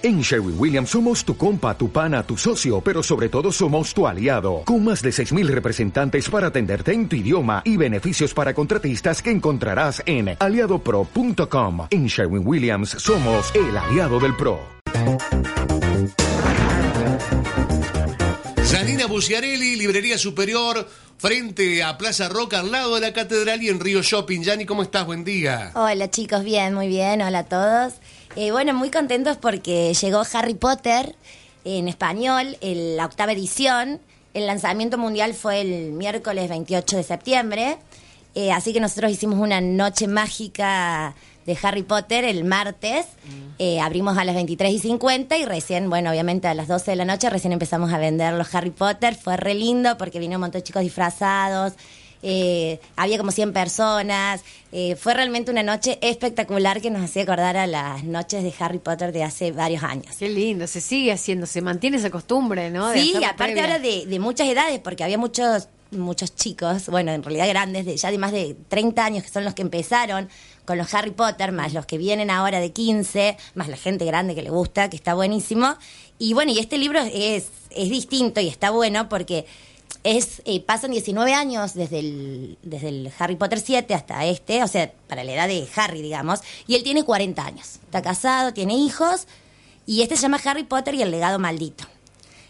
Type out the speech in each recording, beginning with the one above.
En Sherwin Williams somos tu compa, tu pana, tu socio, pero sobre todo somos tu aliado, con más de 6.000 representantes para atenderte en tu idioma y beneficios para contratistas que encontrarás en aliadopro.com. En Sherwin Williams somos el aliado del PRO. Janina Buciarelli, Librería Superior, frente a Plaza Roca, al lado de la Catedral y en Río Shopping. Yani, ¿cómo estás? Buen día. Hola chicos, bien, muy bien, hola a todos. Eh, bueno, muy contentos porque llegó Harry Potter en español, en la octava edición. El lanzamiento mundial fue el miércoles 28 de septiembre. Eh, así que nosotros hicimos una noche mágica de Harry Potter el martes. Eh, abrimos a las 23 y 50 y recién, bueno, obviamente a las 12 de la noche recién empezamos a vender los Harry Potter. Fue re lindo porque vino un montón de chicos disfrazados. Eh, había como 100 personas. Eh, fue realmente una noche espectacular que nos hacía acordar a las noches de Harry Potter de hace varios años. Qué lindo, se sigue haciendo, se mantiene esa costumbre, ¿no? sí, aparte ahora de, de, muchas edades, porque había muchos muchos chicos, bueno, en realidad grandes, de, ya de más de 30 años, que son los que empezaron con los Harry Potter, más los que vienen ahora de 15, más la gente grande que le gusta, que está buenísimo. Y bueno, y este libro es, es distinto y está bueno porque es eh, pasan 19 años desde el, desde el Harry Potter 7 hasta este, o sea, para la edad de Harry, digamos, y él tiene 40 años. Está casado, tiene hijos, y este se llama Harry Potter y el legado maldito.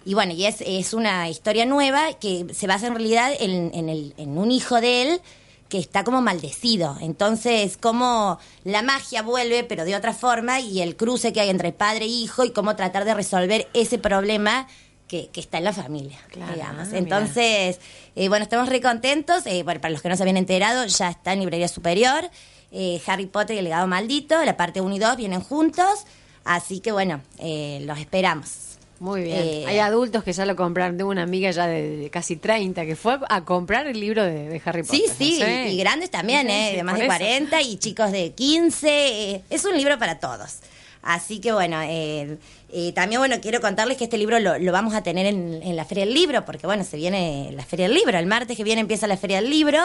Y bueno, y es, es una historia nueva que se basa en realidad en, en, el, en un hijo de él que está como maldecido. Entonces, cómo la magia vuelve, pero de otra forma, y el cruce que hay entre padre e hijo, y cómo tratar de resolver ese problema que, que, está en la familia, digamos. Entonces, eh, bueno, estamos re contentos. Eh, bueno, para los que no se habían enterado, ya está en Librería Superior. Eh, Harry Potter y el legado maldito, la parte 1 y 2 vienen juntos. Así que, bueno, eh, los esperamos. Muy bien. Hay adultos que ya lo compraron. Tengo una amiga ya de, de, casi 30 que fue a comprar el libro de, de Harry Potter. Sí, sí, y, y grandes también, ¿eh? de más de 40 y chicos de 15. es un libro para todos. Así que bueno, eh, eh, también bueno, quiero contarles que este libro lo, lo vamos a tener en, en, la Feria del Libro, porque bueno, se viene la Feria del Libro. El martes que viene empieza la Feria del Libro.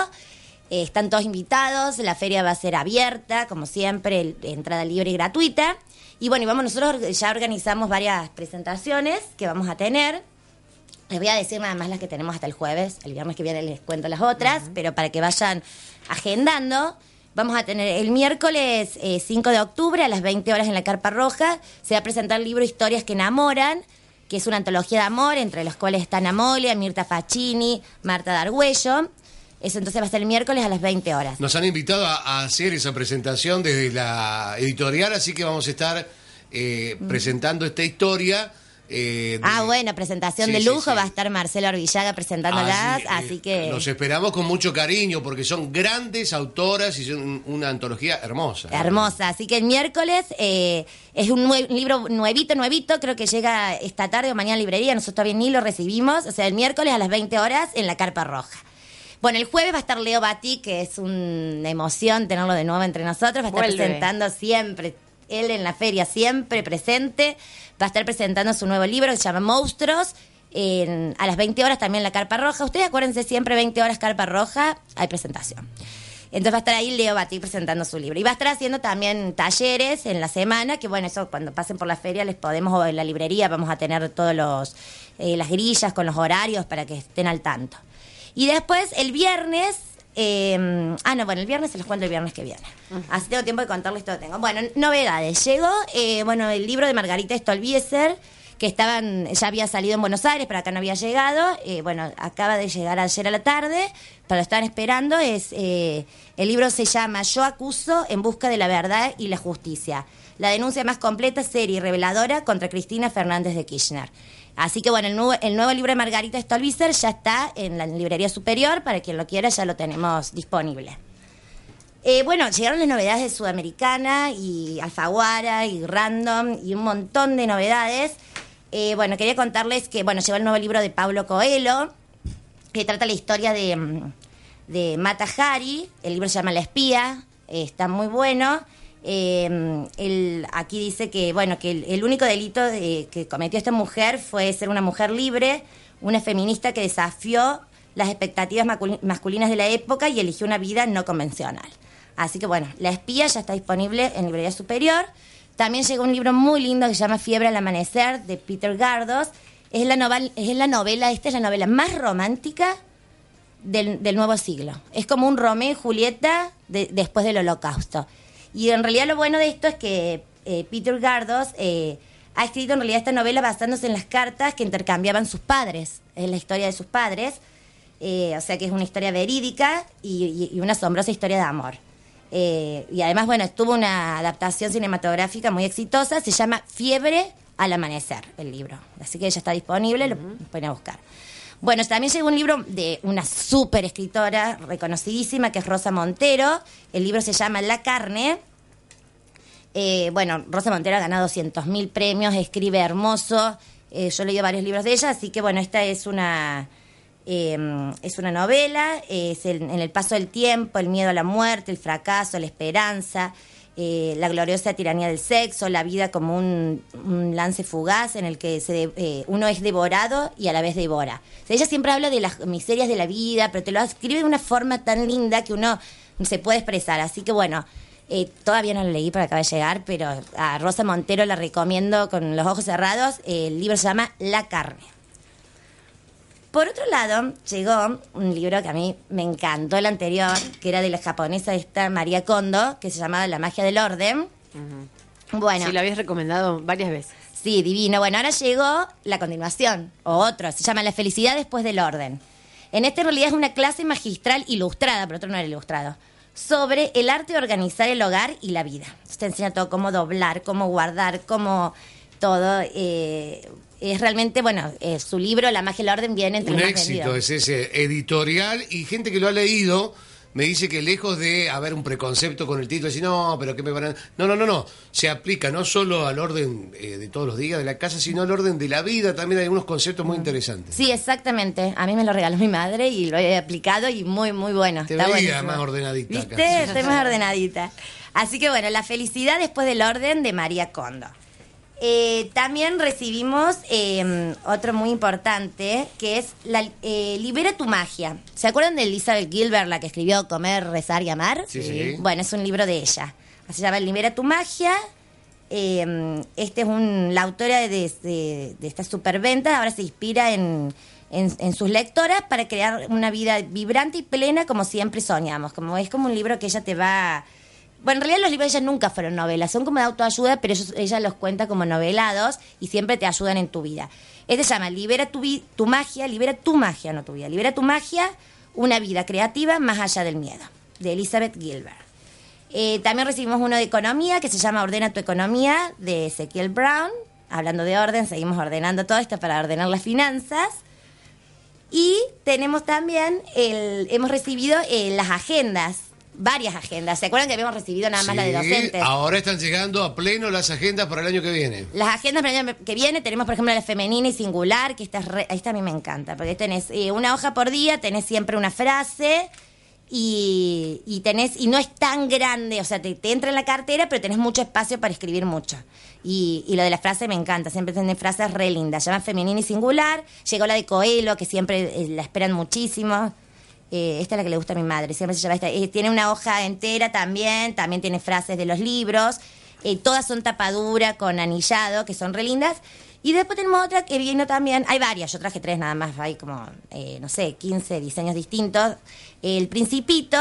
Eh, están todos invitados, la feria va a ser abierta, como siempre, el, entrada libre y gratuita. Y bueno, y vamos, nosotros ya organizamos varias presentaciones que vamos a tener. Les voy a decir nada más las que tenemos hasta el jueves. El viernes que viene les cuento las otras, uh -huh. pero para que vayan agendando. Vamos a tener el miércoles eh, 5 de octubre a las 20 horas en la Carpa Roja. Se va a presentar el libro Historias que enamoran, que es una antología de amor, entre los cuales están Amolia, Mirta Facchini, Marta Dargüello. Eso entonces va a ser el miércoles a las 20 horas. Nos han invitado a, hacer esa presentación desde la editorial, así que vamos a estar eh, mm. presentando esta historia. Eh, de... Ah, bueno, presentación sí, de lujo. Sí, sí. Va a estar Marcelo Arvillaga presentándolas. Así, así que. Los esperamos con mucho cariño porque son grandes autoras y son una antología hermosa. Hermosa. Así que el miércoles eh, es un nue libro nuevito, nuevito. Creo que llega esta tarde o mañana en librería. Nosotros todavía ni lo recibimos. O sea, el miércoles a las 20 horas en la Carpa Roja. Bueno, el jueves va a estar Leo Bati, que es una emoción tenerlo de nuevo entre nosotros. Va a estar Vuelve. presentando siempre, él en la feria siempre presente. Va a estar presentando su nuevo libro que se llama Monstruos. En, a las 20 horas también la Carpa Roja. Ustedes acuérdense siempre, 20 horas Carpa Roja, hay presentación. Entonces va a estar ahí Leo Batí presentando su libro. Y va a estar haciendo también talleres en la semana, que bueno, eso cuando pasen por la feria les podemos, o en la librería vamos a tener todos los eh, las grillas con los horarios para que estén al tanto. Y después el viernes. Eh, ah, no, bueno, el viernes se los cuento el viernes que viene. Uh -huh. Así tengo tiempo de contarles todo. Tengo. Bueno, novedades. Llegó, eh, bueno, el libro de Margarita Stolbizer, que estaban, ya había salido en Buenos Aires, pero acá no había llegado. Eh, bueno, acaba de llegar ayer a la tarde, pero lo están esperando. Es, eh, el libro se llama Yo acuso en busca de la verdad y la justicia. La denuncia más completa, seria y reveladora contra Cristina Fernández de Kirchner. Así que bueno, el nuevo, el nuevo libro de Margarita Stolbizer ya está en la librería superior, para quien lo quiera ya lo tenemos disponible. Eh, bueno, llegaron las novedades de Sudamericana y Alfaguara y Random y un montón de novedades. Eh, bueno, quería contarles que, bueno, llegó el nuevo libro de Pablo Coelho, que trata la historia de, de Mata Hari, el libro se llama La espía, eh, está muy bueno. El, aquí dice que bueno que el, único delito de, que cometió esta mujer fue ser una mujer libre, una feminista que desafió las expectativas masculinas de la época y eligió una vida no convencional. Así que bueno, La espía ya está disponible en librería superior. También llegó un libro muy lindo que se llama Fiebre al Amanecer, de Peter Gardos. Es la, novel- es la novela, esta es la novela más romántica del, del nuevo siglo. Es como un Romeo y Julieta de- después del holocausto. Y en realidad lo bueno de esto es que eh, Peter Gardos eh, ha escrito en realidad esta novela basándose en las cartas que intercambiaban sus padres, es la historia de sus padres, eh, o sea que es una historia verídica y, y- y una asombrosa historia de amor. Eh, y además, bueno, tuvo una adaptación cinematográfica muy exitosa, se llama Fiebre al Amanecer, el libro. Así que ya está disponible, lo pueden buscar. Bueno, también llegó un libro de una súper escritora reconocidísima, que es Rosa Montero. El libro se llama La carne. Eh, bueno, Rosa Montero ha ganado 200.000 premios, escribe hermoso. Eh, yo he leído varios libros de ella, así que bueno, esta es una, eh, es una novela, es el- en el paso del tiempo, el miedo a la muerte, el fracaso, la esperanza, eh, la gloriosa tiranía del sexo, la vida como un, lance fugaz en el que se eh, uno es devorado y a la vez devora. Ella siempre habla de las miserias de la vida, pero te lo escribe de una forma tan linda que uno se puede expresar. Así que bueno, eh, todavía no lo leí porque acaba de llegar, pero a Rosa Montero la recomiendo con los ojos cerrados. El libro se llama La carne. Por otro lado, llegó un libro que a mí me encantó el anterior, que era de la japonesa esta María Kondo, que se llamaba La magia del orden. Bueno, Sí, lo habías recomendado varias veces. Sí, divino. Bueno, ahora llegó la continuación, o otro, se llama La felicidad después del orden. En este en realidad es una clase magistral ilustrada, pero otro no era ilustrado, sobre el arte de organizar el hogar y la vida. Te enseña todo, cómo doblar, cómo guardar, cómo todo. eh, es realmente, bueno, eh, su libro, La magia del orden, viene entre Un los más éxito vendidos. es ese editorial y gente que lo ha leído me dice que lejos de haber un preconcepto con el título, decir, no, pero ¿qué me van a...? No, no, no, no. Se aplica no solo al orden eh, de todos los días de la casa, sino al orden de la vida. También hay algunos conceptos muy interesantes. Sí, exactamente. A mí me lo regaló mi madre y lo he aplicado y muy, muy bueno. Te Está veía buenísimo. más ordenadita acá. ¿Viste? Estoy más ordenadita. Así que bueno, la felicidad después del orden de María Kondo. Eh, también recibimos eh, otro muy importante, que es la, eh, Libera tu magia. ¿Se acuerdan de Elizabeth Gilbert, la que escribió Comer, Rezar y Amar? Sí, sí. Bueno, es un libro de ella. Se llama Libera tu magia. Eh, este es un, la autora de, de, de esta superventa, ahora se inspira en, en, en sus lectoras para crear una vida vibrante y plena como siempre soñamos. Como es como un libro que ella te va... Bueno, en realidad los libros de ella nunca fueron novelas, son como de autoayuda, pero ellos- ella los cuenta como novelados y siempre te ayudan en tu vida. Este se llama Libera tu, vi- tu magia, libera tu magia, no tu vida. Libera tu magia, una vida creativa más allá del miedo, de Elizabeth Gilbert. Eh, también recibimos uno de economía que se llama Ordena tu economía de Ezequiel Brown. Hablando de orden, seguimos ordenando todo esto para ordenar las finanzas. Y tenemos también, el, hemos recibido eh, las agendas, varias agendas. ¿Se acuerdan que habíamos recibido nada más la de docentes? Ahora están llegando a pleno las agendas para el año que viene. Las agendas para el año que viene tenemos, por ejemplo, la femenina y singular, que esta, es re- esta a mí me encanta, porque tenés eh, una hoja por día, tenés siempre una frase y, y tenés y no es tan grande, o sea, te, te entra en la cartera, pero tenés mucho espacio para escribir mucho. Y, y lo de la frase me encanta, siempre tenés frases re lindas. Se llama femenina y singular, llegó la de Coelho, que siempre eh, la esperan muchísimo. Eh, esta es la que le gusta a mi madre, siempre se llama esta. Eh, tiene una hoja entera también, también tiene frases de los libros. Eh, todas son tapadura con anillado, que son re lindas. Y después tenemos otra que vino también, hay varias, yo traje tres nada más, hay como, eh, no sé, 15 diseños distintos. El Principito,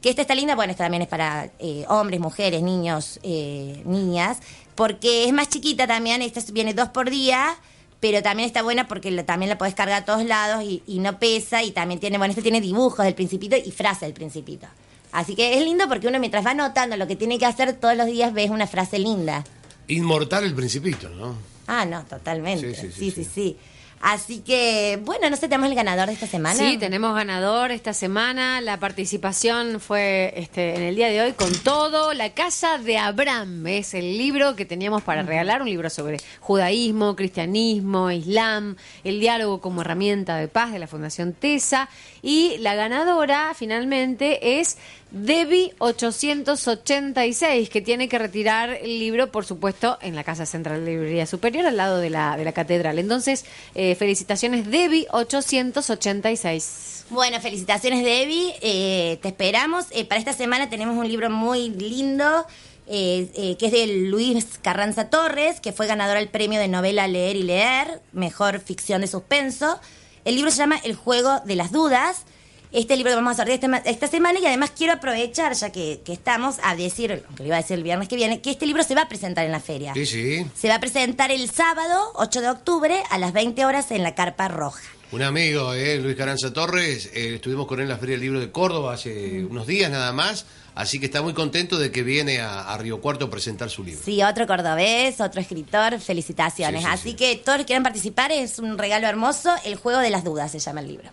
que esta está linda, bueno, esta también es para eh, hombres, mujeres, niños, eh, niñas, porque es más chiquita también, esta viene dos por día, pero también está buena porque también la podés cargar a todos lados y, y no pesa y también tiene, bueno, este tiene dibujos del principito y frase del principito. Así que es lindo porque uno mientras va anotando lo que tiene que hacer todos los días ves una frase linda. Inmortal el principito, ¿no? Ah, no, totalmente. Sí, Sí, sí, sí, sí, sí. sí. Así que, bueno, no sé, tenemos el ganador de esta semana. Sí, tenemos ganador esta semana. La participación fue este, en el día de hoy con todo. La Casa de Abraham es el libro que teníamos para regalar, un libro sobre judaísmo, cristianismo, islam, el diálogo como herramienta de paz de la Fundación TESA. Y la ganadora finalmente es Debbie 886, que tiene que retirar el libro, por supuesto, en la Casa Central de Librería Superior, al lado de la, de la catedral. Entonces, eh, felicitaciones, Debbie 886. Bueno, felicitaciones, Debbie. Eh, te esperamos. Eh, para esta semana tenemos un libro muy lindo eh, eh, que es de Luis Carranza Torres, que fue ganador al premio de novela Leer y Leer, mejor ficción de suspenso. El libro se llama El juego de las dudas. Este libro lo vamos a sortear esta semana y además quiero aprovechar, ya que, que, estamos, a decir, aunque lo iba a decir el viernes que viene, que este libro se va a presentar en la feria. Sí, sí. Se va a presentar el sábado, 8 de octubre, a las 20 horas en la Carpa Roja. Un amigo, eh, Luis Caranza Torres, eh, estuvimos con él en la Feria del Libro de Córdoba hace unos días nada más, así que está muy contento de que viene a, a Río Cuarto a presentar su libro. Sí, otro cordobés, otro escritor, felicitaciones. Sí, sí, así sí. que todos los que quieran participar es un regalo hermoso, El juego de las dudas se llama el libro.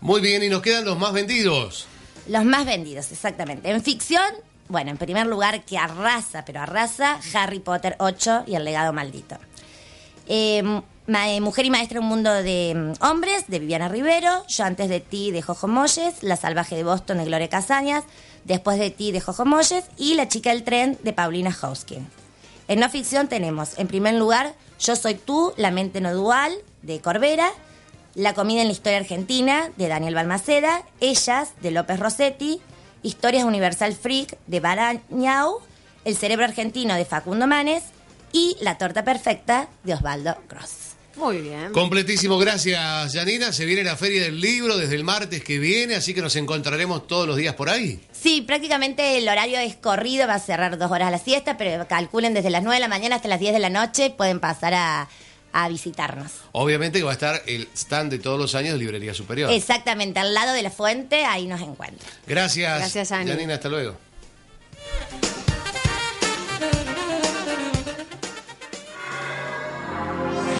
Muy bien, y nos quedan los más vendidos. Los más vendidos, exactamente. En ficción, bueno, en primer lugar, que arrasa, pero arrasa, Harry Potter 8 y el legado maldito. Ma- eh, Mujer y Maestra en un mundo de mm, hombres, de Viviana Rivero. Yo antes de ti, de Jojo Moyes. La salvaje de Boston, de Gloria Casañas. Después de ti, de Jojo Moyes. Y La chica del tren, de Paulina Hoskin. En no ficción tenemos, en primer lugar, Yo soy tú, La mente no dual, de Corbera. La comida en la historia argentina, de Daniel Balmaceda. Ellas, de López Rossetti. Historias Universal Freak, de Barañao. El cerebro argentino, de Facundo Manes. Y La torta perfecta, de Osvaldo Gross. Muy bien. Completísimo, gracias Janina. Se viene la Feria del Libro desde el martes que viene, así que nos encontraremos todos los días por ahí. Sí, prácticamente el horario es corrido, va a cerrar dos horas la siesta, pero calculen desde las 9 de la mañana hasta las 10 de la noche, pueden pasar a, a visitarnos. Obviamente que va a estar el stand de todos los años de Librería Superior. Exactamente, al lado de la fuente, ahí nos encuentran. Gracias. Gracias, Janina. hasta luego.